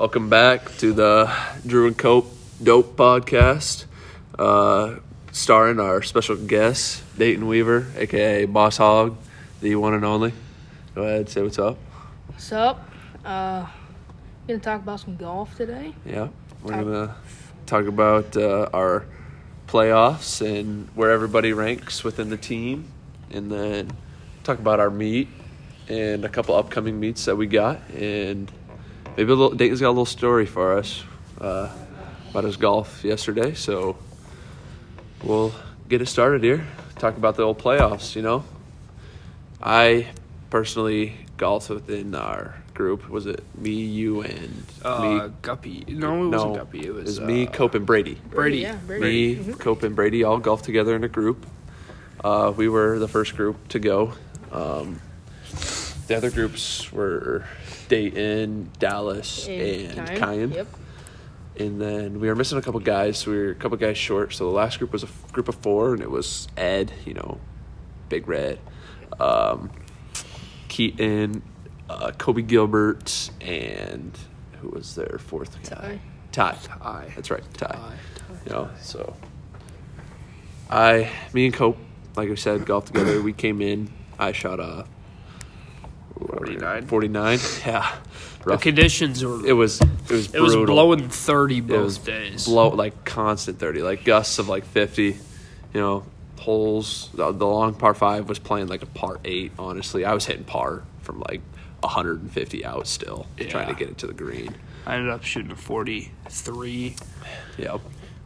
Welcome back to the Drew and Cope Dope Podcast, uh, starring our special guest, Dayton Weaver, aka Boss Hawg, the one and only. Go ahead, say what's up. What's up? Uh, we're gonna talk about some golf today. Yeah, we're gonna talk about uh, our playoffs and where everybody ranks within the team, and then talk about our meet and a couple upcoming meets that we got, and maybe a little. Dayton's got a little story for us uh, about his golf yesterday, so we'll get it started here. Talk about the old playoffs. You know, I personally golfed within our group. Was it me, you, and Uh, me? Guppy. No, it wasn't Guppy. It was, me, uh, Cope, and Brady. Brady. Yeah, Brady. Me, Cope, and Brady all golfed together in a group. Uh, we were the first group to go. Um, the other groups were Dayton, Dallas, and, Kyan. Kyan. Yep. And then we were missing a couple guys. So we were a couple guys short. So the last group was a f- group of four, and it was Ed, you know, Big Red, um, Keaton, uh, Kobe Gilbert, and who was their fourth guy? Ty. Ty. That's right, Ty. Ty. You know, so I, me and Cope, like I said, golfed together. We came in. I shot a 49? 49. Yeah, The conditions were. It was it was it was brutal. blowing thirty It was days. blow like constant 30, like gusts of like 50. You know, holes. The, the long par five was playing like a par eight. Honestly, I was hitting par from like 150 out still, trying to get it to the green. I ended up shooting a forty-three, Yep.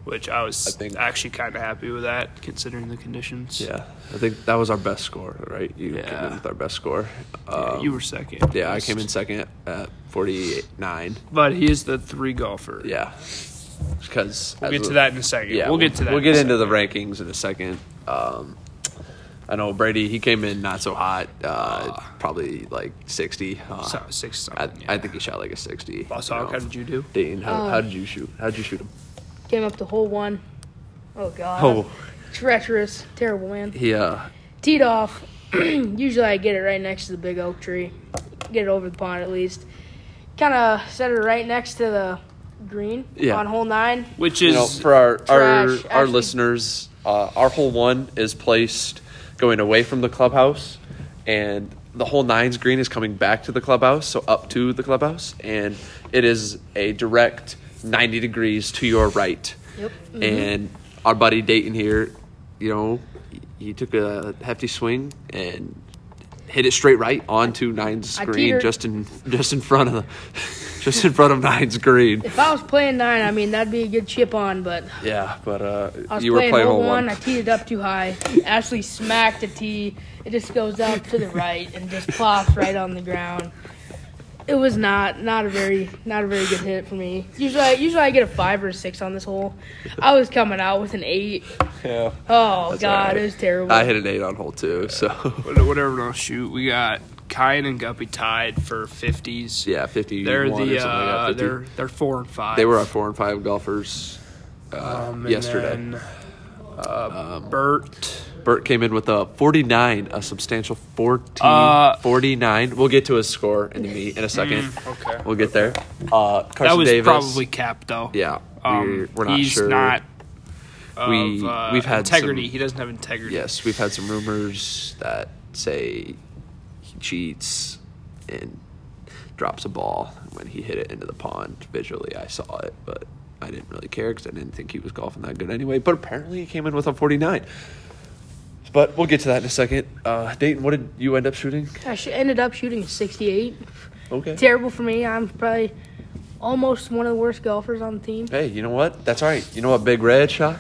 Which I was I think- actually kind of happy with that considering the conditions. Yeah, I think that was our best score, right? You came in with our best score. Yeah, Um, you were second. Yeah, I came in second at 49. But he is the three golfer. Yeah. Because We'll get to that in a second. Yeah, we'll get to that. We'll in get a into the rankings in a second. Um, I know Brady. He came in not so hot. Uh, probably like 60. Uh, So, six I, something. I think he shot like a 60. Boss you know. how did you do? Dayton, how, Uh, how did you shoot? How did you shoot him? Came up to hole one. Oh god. Oh, Treacherous. Terrible man. Yeah. Teed off. Usually I get it right next to the big oak tree. Get it over the pond at least. Kind of set it right next to the green Yeah. on hole nine. Which you is know, for our our, trash, our actually. listeners, uh, our hole one is placed going away from the clubhouse, and the whole nines green is coming back to the clubhouse, so up to the clubhouse, and it is a direct ninety degrees to your right. Yep. And our buddy Dayton here, you know, he, took a hefty swing and hit it straight right onto nine's green, just in just in front of the, just in front of nine's green. If I was playing nine, I mean that'd be a good chip on, but Yeah, but uh, I was you were playing, playing hole one. one. I teed it up too high. Actually smacked a tee. It just goes up to the right and just plops right on the ground. It was not not a very not a very good hit for me. Usually I, usually I get a five or a six on this hole. I was coming out with an eight. Yeah. Oh god, alright. it was terrible. I hit an eight on hole two, so whatever they'll shoot. We got Kyan and Guppy tied for fifties. yeah, fifty. They're the something like uh, 50. they're they're four and five. they were our four and five golfers uh, um, and yesterday. then, uh, Bert. Bert came in with a 49, a substantial 14, Uh, 49. We'll get to his score in the meet in a second. okay. We'll get there. Uh, Carson That was Davis. probably capped though. Yeah, Um, we're, we're not he's sure. not. Of, We- uh, we've had integrity. some- he doesn't have integrity. Yes, we've had some rumors that say he cheats and drops a ball when he hit it into the pond. Visually, I saw it, but I didn't really care because I didn't think he was golfing that good anyway. But apparently, he came in with a 49. But we'll get to that in a second. Uh, Dayton, what did you end up shooting? I sh- ended up shooting a 68. Okay. Terrible for me. I'm probably almost one of the worst golfers on the team. Hey, you know what? That's all right. You know what Big Red shot?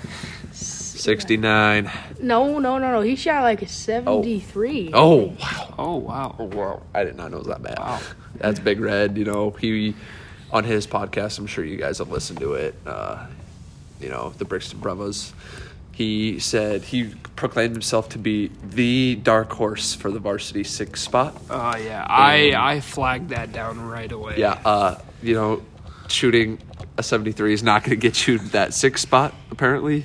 69. No, no, no, no. He shot like a 73. Oh, wow. Oh wow. Oh, wow. I did not know it was that bad. Wow. That's Big Red. You know, he, on his podcast. I'm sure you guys have listened to it. Uh, you know, the Brixton Brothers. He said he proclaimed himself to be the dark horse for the varsity six spot. Oh uh, yeah, and, I I flagged that down right away. Yeah, uh, you know, shooting a 73 is not going to get you that six spot apparently,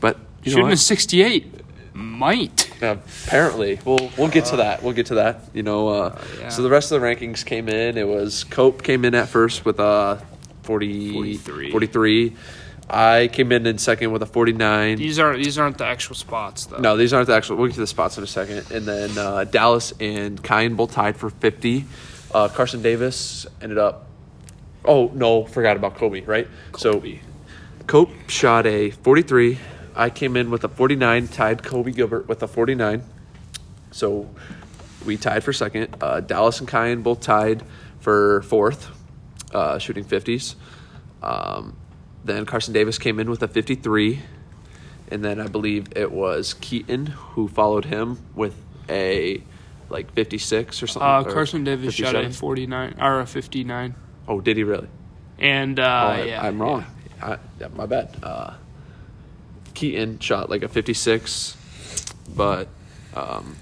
but you shooting know a 68 might. apparently, we'll we'll get to that. We'll get to that. You know, uh, yeah. so the rest of the rankings came in. It was Cope came in at first with a 40, 43. 43. I came in in second with a 49. These aren't these aren't the actual spots though. No, these aren't the actual. We'll get to the spots in a second. And then uh, Dallas and Kyan both tied for 50. Uh, Carson Davis ended up. Oh, no, forgot about Kobe, right? Kobe. So Cope shot a 43. I came in with a 49, tied Kobe Gilbert with a 49. So we tied for second. Uh, Dallas and Kyan both tied for fourth, uh, shooting 50s. Um, then Carson Davis came in with a 53. And then I believe it was Keaton who followed him with a like 56 or something. Uh, Carson Davis shot a 49 or a 59, Oh, did he really? and Oh, uh, I- yeah, I'm wrong. I, yeah, my bad. Uh, Keaton shot like a 56, but um,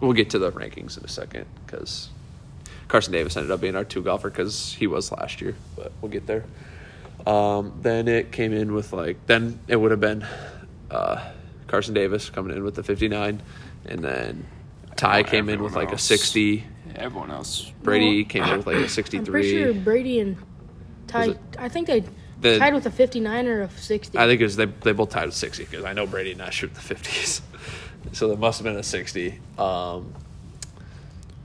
we'll get to the rankings in a second because Carson Davis ended up being our two golfer because he was last year, but we'll get there. Um, then it came in with like, then it would have been uh, Carson Davis coming in with the 59, and then Ty came in with everyone like a 60. Yeah, everyone else. Brady Well, came in with like a I'm 63. pretty sure Brady and Ty. I think they The- tied with a 59 or a 60. I think it was they, they both tied with 60 because I know Brady and I shoot the 50s. so there must have been a 60. Um,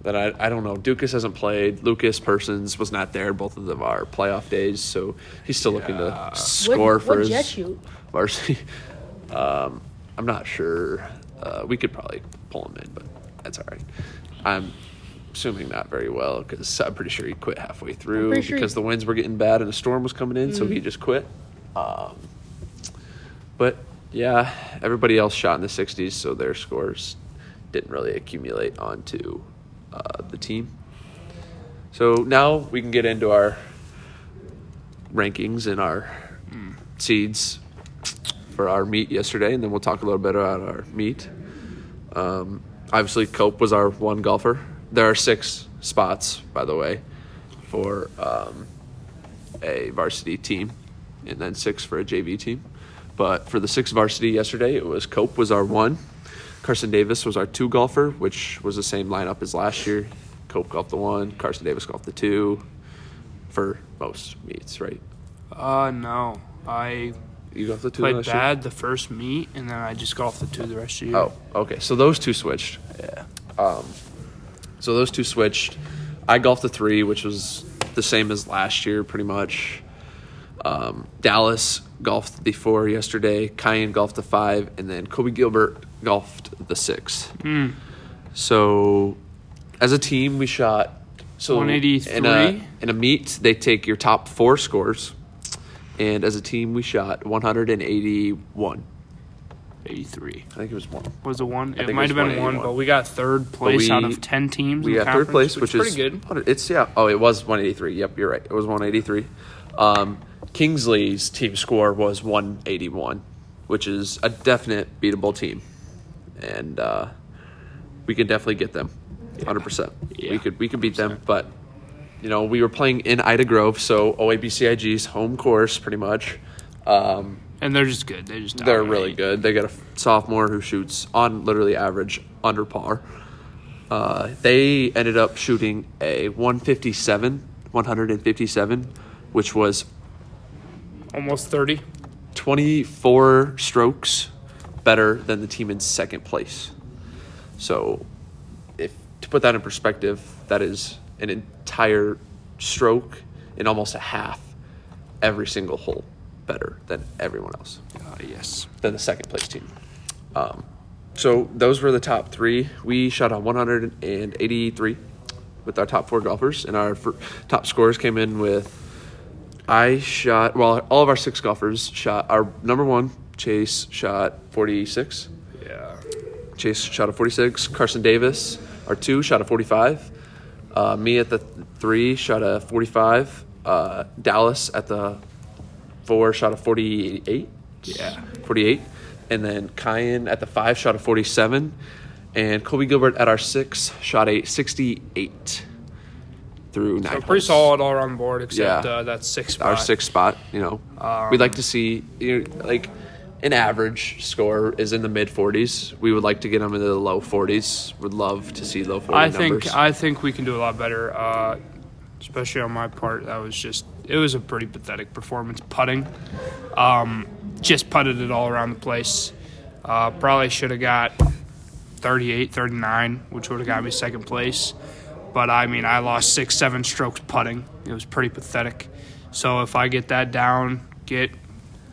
then I, I don't know. Lucas hasn't played. Lucas Persons was not there both of them are playoff days, so he's still looking to score what, for what his shoot? varsity. Um, I'm not sure. Uh, we could probably pull him in, but that's all right. I'm assuming not very well because I'm pretty sure he quit halfway through sure because he- the winds were getting bad and a storm was coming in, so he just quit. Um, but yeah, everybody else shot in the 60s, so their scores didn't really accumulate onto uh, the team. So now we can get into our rankings and our seeds for our meet yesterday, and then we'll talk a little bit about our meet. Um, obviously, Cope was our one golfer. There are six spots, by the way, for um, a varsity team, and then six for a JV team. But for the six varsity yesterday, it was Cope was our one. Carson Davis was our two golfer, which was the same lineup as last year. Cope golfed the one, Carson Davis golfed the two for most meets, right? Uh, no, I You golfed the two played last year? bad the first meet, and then I just golfed the two the rest of the year. Oh, okay. So those two switched. yeah. Um, so those two switched. I golfed the three, which was the same as last year, pretty much. Um, Dallas golfed the four yesterday. Kyan golfed the five, and then Kobe Gilbert golfed the six. Hmm. So, as a team, we shot. So in a 183? in a meet, they take your top four scores, and as a team, we shot 181. 83 I think it was one. was a one. It it might was have been one, but we got third place out of ten teams. We got third place, which, is is pretty good. It's yeah. Oh, it was 183. Yep, you're right. It was 183. Um, Kingsley's team score was 181, which is a definite beatable team, and uh, we could definitely get them. 100. percent We could we could beat them, but you know we were playing in Ida Grove, so OABCIG's home course, pretty much. Um, And they're just good. They just they're dominate. really good. They got a sophomore who shoots on literally average under par. Uh, they ended up shooting a 157, 157, which was almost thirty. 24 strokes better than the team in second place. So, if to put that in perspective, that is an entire stroke in almost a half every single hole better than everyone else. Uh, yes. than the second place team. Um, so those were the top three. We shot a 183 with our top four golfers, and our top scores came in with. I shot well. All of our six golfers shot. Our number one Chase shot 46. Yeah. Chase shot a 46. Carson Davis, our two, shot a 45. Uh, me at the three shot a 45. Uh, Dallas at the four shot a 48. Yeah. 48. And then Kyan at the five shot a 47. And Kobe Gilbert at our six shot a 68 through nine. So pretty holes. solid all around board, except Yeah. uh, that six. Our spot. sixth spot, you know. Um, We'd like to see, you know, like, an average score is in the mid 40s. We would like to get them into the low 40s. Would love to see low 40 I numbers. think I think we can do a lot better. Uh, especially on my part, that was just it was a pretty pathetic performance putting. Um, just putted it all around the place. Uh, probably should have got 38, 39, which would have got me second place. But I mean, I lost six, seven strokes putting. It was pretty pathetic. So if I get that down, get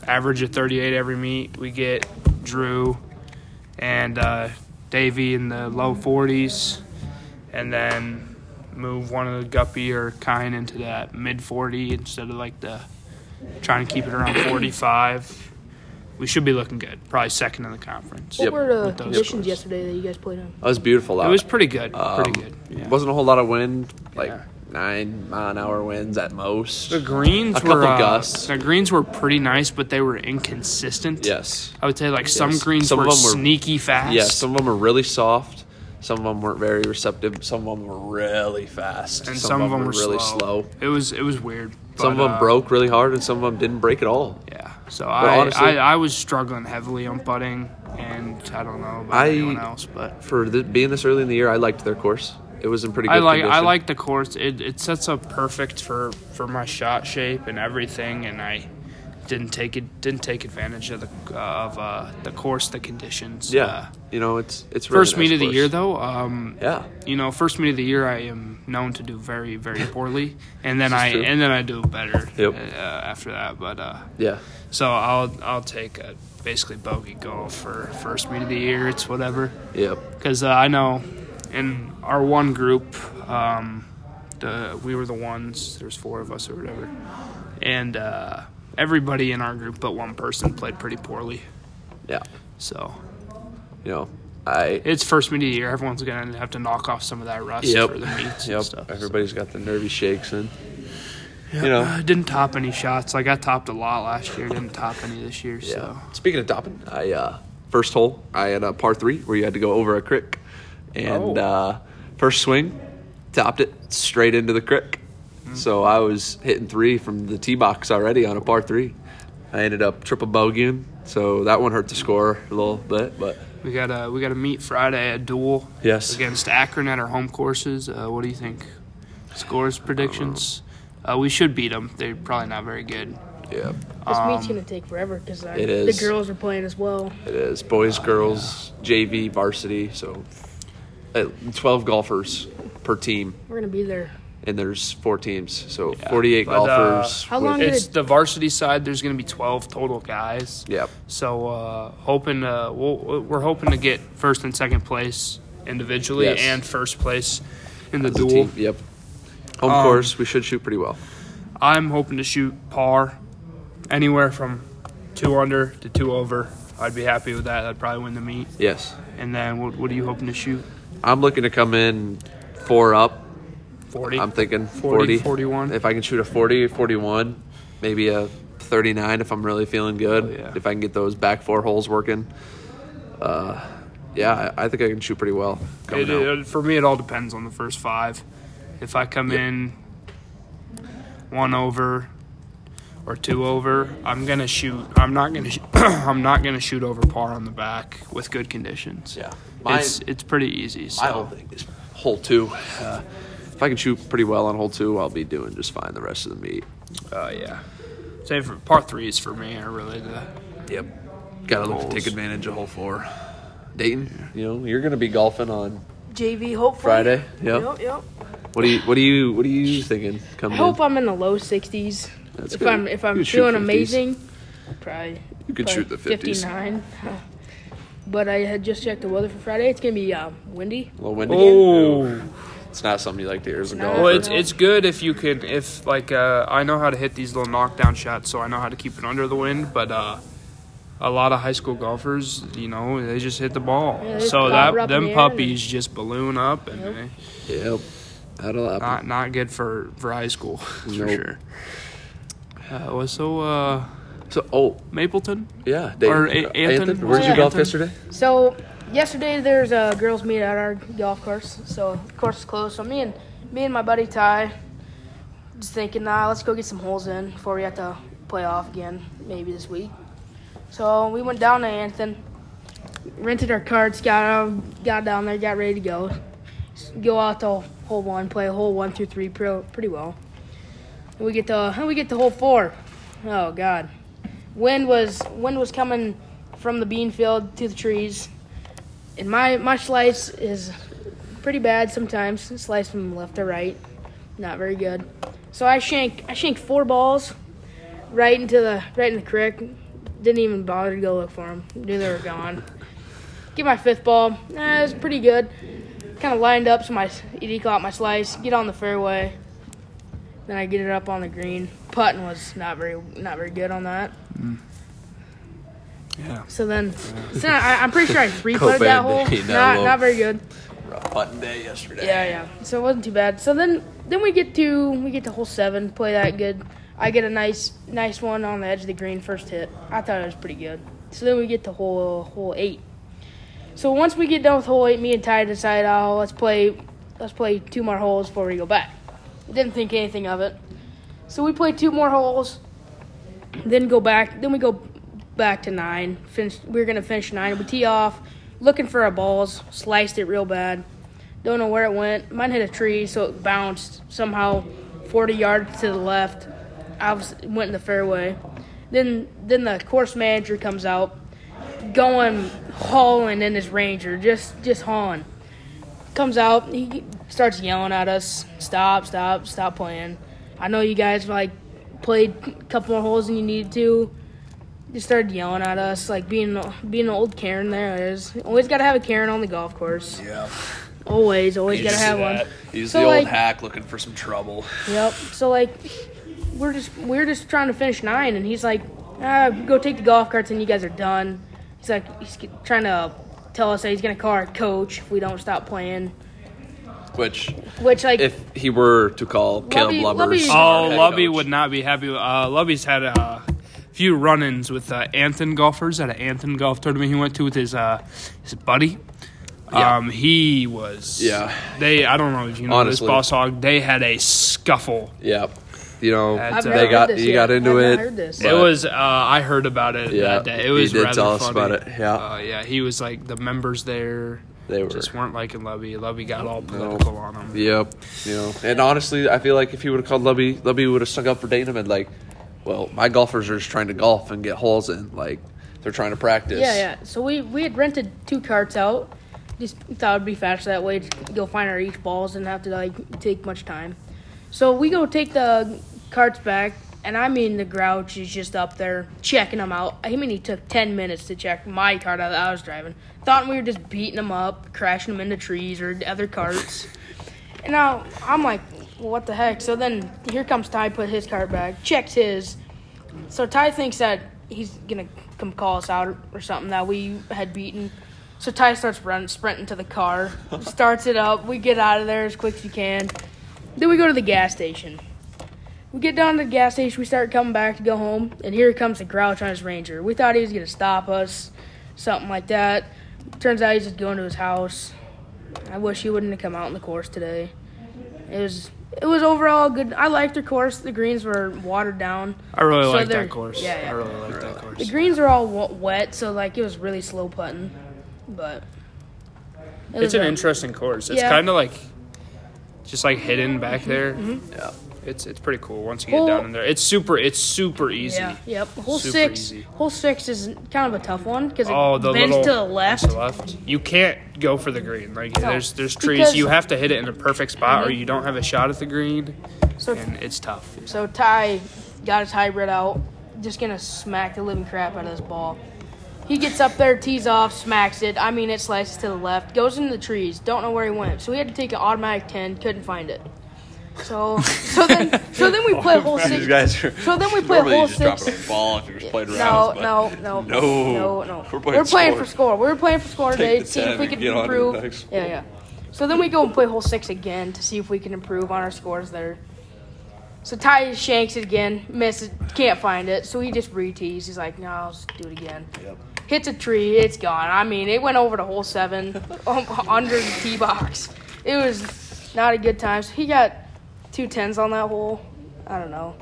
average of 38 every meet, we get Drew and uh, Davey in the low 40s, and then move one of the Guppy or Kyan into that mid 40 instead of like the trying to keep it around 45. We should be looking good. Probably second in the conference. What Yep. were the With those conditions scores. yesterday that you guys played on? that was beautiful. It was pretty good. Um, pretty good. Yeah. Wasn't a whole lot of wind, like Yeah. nine mile an hour winds at most. The greens A couple were uh, gusts. The greens were pretty nice, but they were inconsistent. Yes. I would say like some Yes. greens Some of were, them were- sneaky fast. Yeah, some of them were really soft. Some of them weren't very receptive. Some of them were really fast. and some, of them were really slow. slow. It was it was weird. Some of them uh, broke really hard, and some of them didn't break at all. Yeah. So I, honestly- I I was struggling heavily on putting, and I don't know about I- anyone else, but For the, being this early in the year, I liked their course. It was in pretty good I like I like the course. It it sets up perfect for for my shot shape and everything, and I didn't take it didn't take advantage of the uh, of uh, the course, the conditions. Yeah, Uh, you know, it's it's really first nice meet of the year though. Um, Yeah, you know, first meet of the year, I am known to do very, very poorly, and then I true. and then I do better Yep. uh, after that. But uh, yeah, so I'll I'll take a basically bogey golf for first meet of the year. It's whatever yep. because uh, I know in our one group, um, the we were the ones. There's four of us or whatever, and uh, everybody in our group but one person played pretty poorly. Yeah, So you know, I it's first meet of the year. Everyone's gonna have to knock off some of that rust yep, for the meets and yep. stuff. Everybody's got the nervy shakes and Yeah, you know. I didn't top any shots. Like I topped a lot last year. Didn't top any this year. yeah. So Speaking of topping, I uh, first hole I had a par three where you had to go over a crick, and Oh. uh, first swing topped it straight into the crick. Mm. So I was hitting three from the tee box already on a par three. I ended up triple bogeying, so that one hurt the score a little bit, but we got a we got to meet Friday a duel yes, against Akron at our home courses. Uh, what do you think? Scores predictions. Uh, we should beat them. They're probably not very good. yeah, This Um, meet's gonna take forever because the girls are playing as well. it is boys, girls, JV, varsity, so uh, twelve golfers per team, We're gonna be there. And there's four teams, so Yeah, forty-eight but, uh, golfers. How long did It's it- the varsity side. There's going to be 12 total guys. Yep. So uh, hoping uh, we'll, we're hoping to get first and second place individually Yes. and first place in the as duel. Yep. Home Um, course, we should shoot pretty well. I'm hoping to shoot par anywhere from two under to two over. I'd be happy with that. I'd probably win the meet. Yes. And then what, what are you hoping to shoot? I'm looking to come in four up. 40? I'm thinking 40, 40, 41. If I can shoot a 40, 41, maybe a 39 if I'm really feeling good. Oh, yeah. If I can get those back four holes working. Uh, yeah, I I think I can shoot pretty well It, it- for me, it all depends on the first five. If I come Yep. in one over or two over, I'm gonna shoot. I'm not gonna. Sh- I'm not gonna shoot over par on the back with good conditions. yeah. My, it's it's pretty easy. So. my whole thing is hole two. Uh, if I can shoot pretty well on hole two, I'll be doing just fine the rest of the meet. Uh, yeah. Same for par threes for me are really the. Yep. Got to look to take advantage of hole four. Dayton, you know, you're going to be golfing on JV, hopefully. Friday. Yep. Yep. Yep. What do you What do you What are you thinking I coming hope in? I'm in the low 60s. That's if good. I'm if I'm can feeling amazing, probably. You could probably shoot the 50s. 59. But I had just checked the weather for Friday. It's gonna be um, windy. A little windy. Oh. It's not something you like to hear as a No. golfer. Well, it's it's good if you could if like uh, I know how to hit these little knockdown shots, so I know how to keep it under the wind. But uh, a lot of high school golfers, you know, they just hit the ball, Yeah, so that them the puppies just balloon up, and Yep. they- Yep. That'll happen. not not good for for high school for sure. Uh, well, so uh, so, oh, Mapleton, yeah. Dayton. Or A- Anthon? Where did Oh, you yeah. golf yesterday? So yesterday there's a girls meet at our golf course. So the course is closed. So me and me and my buddy Ty just thinking, nah, let's go get some holes in before we have to play off again, maybe this week. So we went down to Anthon, rented our carts, got got down there, got ready to go. Go out to hole one, play hole one through three pretty well. And we get to and we get to hole four. Oh God, wind was wind was coming from the bean field to the trees, and my my slice is pretty bad sometimes. Slice from left to right, not very good. So I shank I shank four balls right into the right in the creek. Didn't even bother to go look for them. Knew they were gone. Get my fifth ball. Eh, it was pretty good. Kind of lined up so my ED caught my slice. Get on the fairway. Then I get it up on the green. Putting was not very not very good on that. Yeah. So then, so I, I'm pretty sure I three putted that hole. Day, no Not not very good. Rough putting day yesterday. Yeah, yeah. So it wasn't too bad. So then then we get to we get to hole seven, play that good. I get a nice nice one on the edge of the green first hit. I thought it was pretty good. So then we get to hole hole eight. So once we get done with hole eight, me and Ty decide, oh, let's play let's play two more holes before we go back. Didn't think anything of it. So we play two more holes, then go back. Then we go back to nine. Finish. We are gonna finish nine. We tee off, looking for our balls. Sliced it real bad. Don't know where it went. Mine hit a tree, so it bounced somehow 40 yards to the left. I was went in the fairway. Then then the course manager comes out, going hauling in his Ranger, just just hauling. Comes out, he starts yelling at us, "Stop! Stop! Stop playing!" I know you guys like played a couple more holes than you needed to. Just started yelling at us, like being being an old Karen. There it is. Always got to have a Karen on the golf course. Yeah. Always, always He's got to have one. He's So, the old like- hack looking for some trouble. Yep. So like, we're just we're just trying to finish nine, and he's like, ah, go take the golf carts, and you guys are done. He's like, he's trying to tell us that he's gonna call our coach if we don't stop playing. Which, Which like, if he were to call Caleb Lubby- Lubbers, Lubby- Oh, Lubby coach, would not be happy. Uh, Lubby's had a few run-ins with uh, Anthon golfers at an Anthon golf tournament he went to with his uh, his buddy. Yeah. Um, he was. Yeah. They. I don't know if you know Honestly. this boss hawg. They had a scuffle. Yeah. You know, I've I've they got heard this you yet. got into I've it. not heard this. it was. Uh, I heard about it Yeah, that day. It he was did rather tell us funny. about it, yeah. Uh, yeah. He was like the members there They were. just weren't liking Lubby. Lubby got all political on him. Yep. You know, and honestly, I feel like if he would have called Lubby, Lubby would have stuck up for Dana and like, "Well, my golfers are just trying to golf and get holes in. Like, they're trying to practice." yeah, yeah. So we we had rented two carts out. Just thought it'd be faster that way. Just go find our each balls and have to like take much time. So we go take the carts back, and I mean the grouch is just up there checking them out. I mean he took ten minutes to check my cart out that I was driving. Thought we were just beating them up, crashing them into trees or other carts. And now I'm like, well, what the heck? So then here comes Ty, put his cart back, checks his. So Ty thinks that he's gonna come call us out or something that we had beaten. So Ty starts running, sprinting to the car, starts it up. We get out of there as quick as we can. Then we go to the gas station. We get down to the gas station. We start coming back to go home, and here comes the grouch on his Ranger. We thought he was gonna stop us, something like that. Turns out he's just going to his house. I wish he wouldn't have come out in the course today. It was it was overall good. I liked the course. The greens were watered down. I really So like that course. yeah, yeah. I really like that course. The greens are all wet, so like it was really slow putting. But it It's an a- interesting course. It's Yeah. kind of like just like hidden back there. Mm-hmm. Yeah. It's it's pretty cool once you get Hole- down in there. It's super it's super easy. Yeah. Yep. Hole Super six. easy. Hole six is kind of a tough one because it Oh, the bends little to the left. to the left. You can't go for the green. Like there's there's trees. because- You have to hit it in a perfect spot, or Mhm. you don't have a shot at the green, So and it's tough. so Ty got his hybrid out, just gonna smack the living crap out of this ball. He gets up there, tees off, smacks it. I mean, it slices to the left, goes into the trees. Don't know where he went. So we had to take an automatic ten. Couldn't find it. So so then so then we play hole These six. guys are. So then we play normally hole you just six. it a ball if you're just playing No, around. but no, no, No. no, no. We're playing for score. score. We were playing for score Take today, see if we and could get on to the improve. Yeah, yeah. So then we go and play hole six again to see if we can improve on our scores there. So Ty shanks it again, misses, can't find it, so he just re-tees. He's like, "No, I'll just do it again." Yep. Hits a tree, it's gone. I mean, it went over to hole seven, um, under the tee box. It was not a good time. So he got two tens on that hole. I don't know.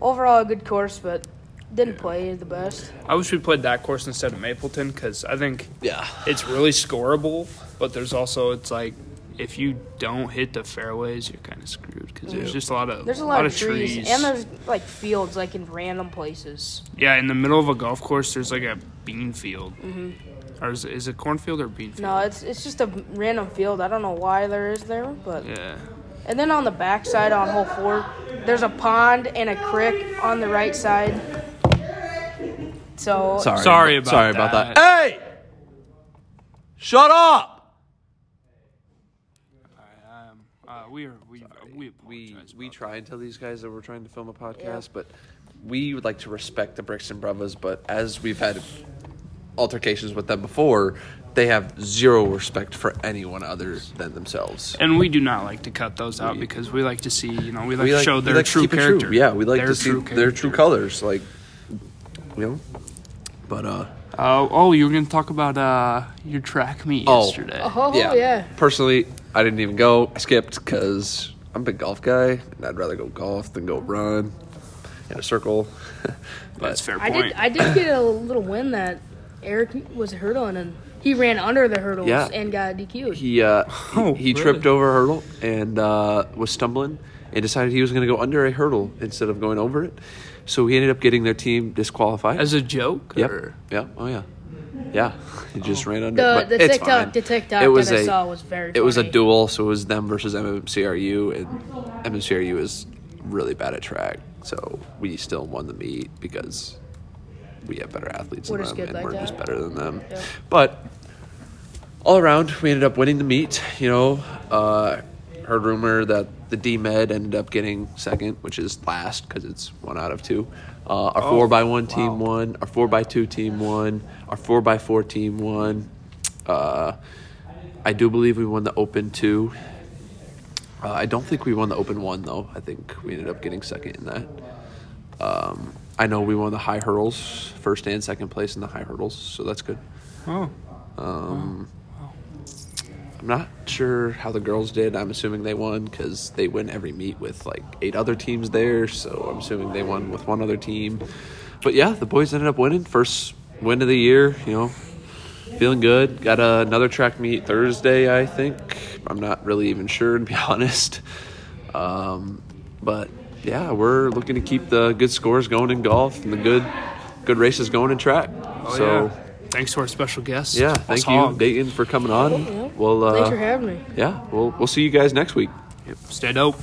Overall, a good course, but Didn't play the best. I wish we played that course instead of Mapleton because I think Yeah. it's really scoreable, but there's also it's like if you don't hit the fairways, you're kind of screwed because there's just a lot of There's a lot, of trees, and there's like fields like in random places. yeah, in the middle of a golf course, there's like a bean field. Mm-hmm. Or is it, is it cornfield or bean field? No, it's it's just a random field. I don't know why there is there, but Yeah. And then on the back side on hole four, there's a pond and a creek on the right side. So Sorry. Sorry about Sorry about that. that. Hey! Shut up! Um, uh, we are we we We apologize. we about try and tell these guys that we're trying to film a podcast, but we would like to respect the Brixton Brothers. But as we've had altercations with them before, they have zero respect for anyone other than themselves. and we do not like to cut those out because we like to see you know we like we to like, show their like true keep it character. Yeah, we like their to see true their true colors, like you know. But uh, Uh, oh, you were gonna talk about uh, your track meet Oh. yesterday. oh yeah, yeah, Personally, I didn't even go. I skipped because I'm a big golf guy, and I'd rather go golf than go run in a circle. but That's a fair I point. did I did get a little win that Eric was hurdling and he ran under the hurdles Yeah. and got DQ'd. He uh, Oh, he, he really? tripped over a hurdle and uh, was stumbling and decided he was going to go under a hurdle instead of going over it. So he ended up getting their team disqualified. As a joke? yep. or- Yeah. Oh yeah. Yeah. He just ran under. The but the it's TikTok fine. the TikTok It was that I a- saw was very. It was a funny. duel, so it was them versus MMCRU, and MMCRU is really bad at track. So we still won the meet because we have better athletes We're than them, and like we're just better than them. Yeah. But all around, we ended up winning the meet. You know, uh, heard rumor that the D Med ended up getting second, which is last because it's one out of two. Uh, our Oh, four by one team wow. won. Our four by two team won. Our four by four team won. Uh, I do believe we won the Open two. Uh, I don't think we won the Open one though. I think we ended up getting second in that. Um, I know we won the high hurdles, first and second place in the high hurdles, so that's good. Oh. Um, I'm not sure how the girls did. I'm assuming they won because they win every meet with like eight other teams there. So I'm assuming they won with one other team. But yeah, the boys ended up winning first win of the year. You know, feeling good. Got another track meet Thursday, I think. I'm not really even sure to be honest. Um, but yeah, we're looking to keep the good scores going in golf and the good good races going in track. Oh, so. yeah. Thanks to our special guest. Yeah, Us thank you, Hawg. Dayton, for coming on. Yeah. We'll uh, Thanks for having me. yeah, we'll we'll see you guys next week. Yep. Stay dope.